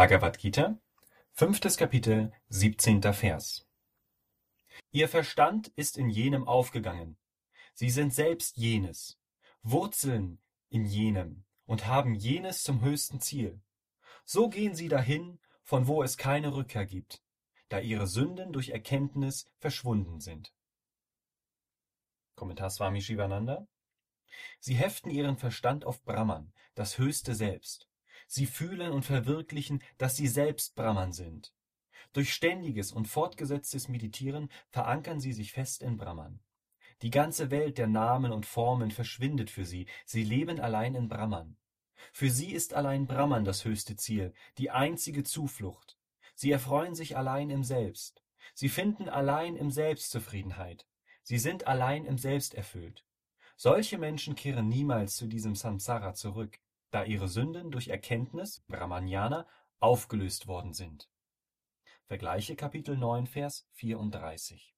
Bhagavad Gita, fünftes Kapitel, siebzehnter Vers. Ihr Verstand ist in jenem aufgegangen. Sie sind selbst jenes, Wurzeln in jenem und haben jenes zum höchsten Ziel. So gehen sie dahin, von wo es keine Rückkehr gibt, da ihre Sünden durch Erkenntnis verschwunden sind. Kommentar Swami Shivananda. Sie heften ihren Verstand auf Brahman, das höchste Selbst. Sie fühlen und verwirklichen, dass sie selbst Brahman sind. Durch ständiges und fortgesetztes Meditieren verankern sie sich fest in Brahman. Die ganze Welt der Namen und Formen verschwindet für sie, sie leben allein in Brahman. Für sie ist allein Brahman das höchste Ziel, die einzige Zuflucht. Sie erfreuen sich allein im Selbst. Sie finden allein im Selbst Zufriedenheit. Sie sind allein im Selbst erfüllt. Solche Menschen kehren niemals zu diesem Samsara zurück, da ihre Sünden durch Erkenntnis (Brahmanyana) aufgelöst worden sind. Vergleiche Kapitel 9, Vers 34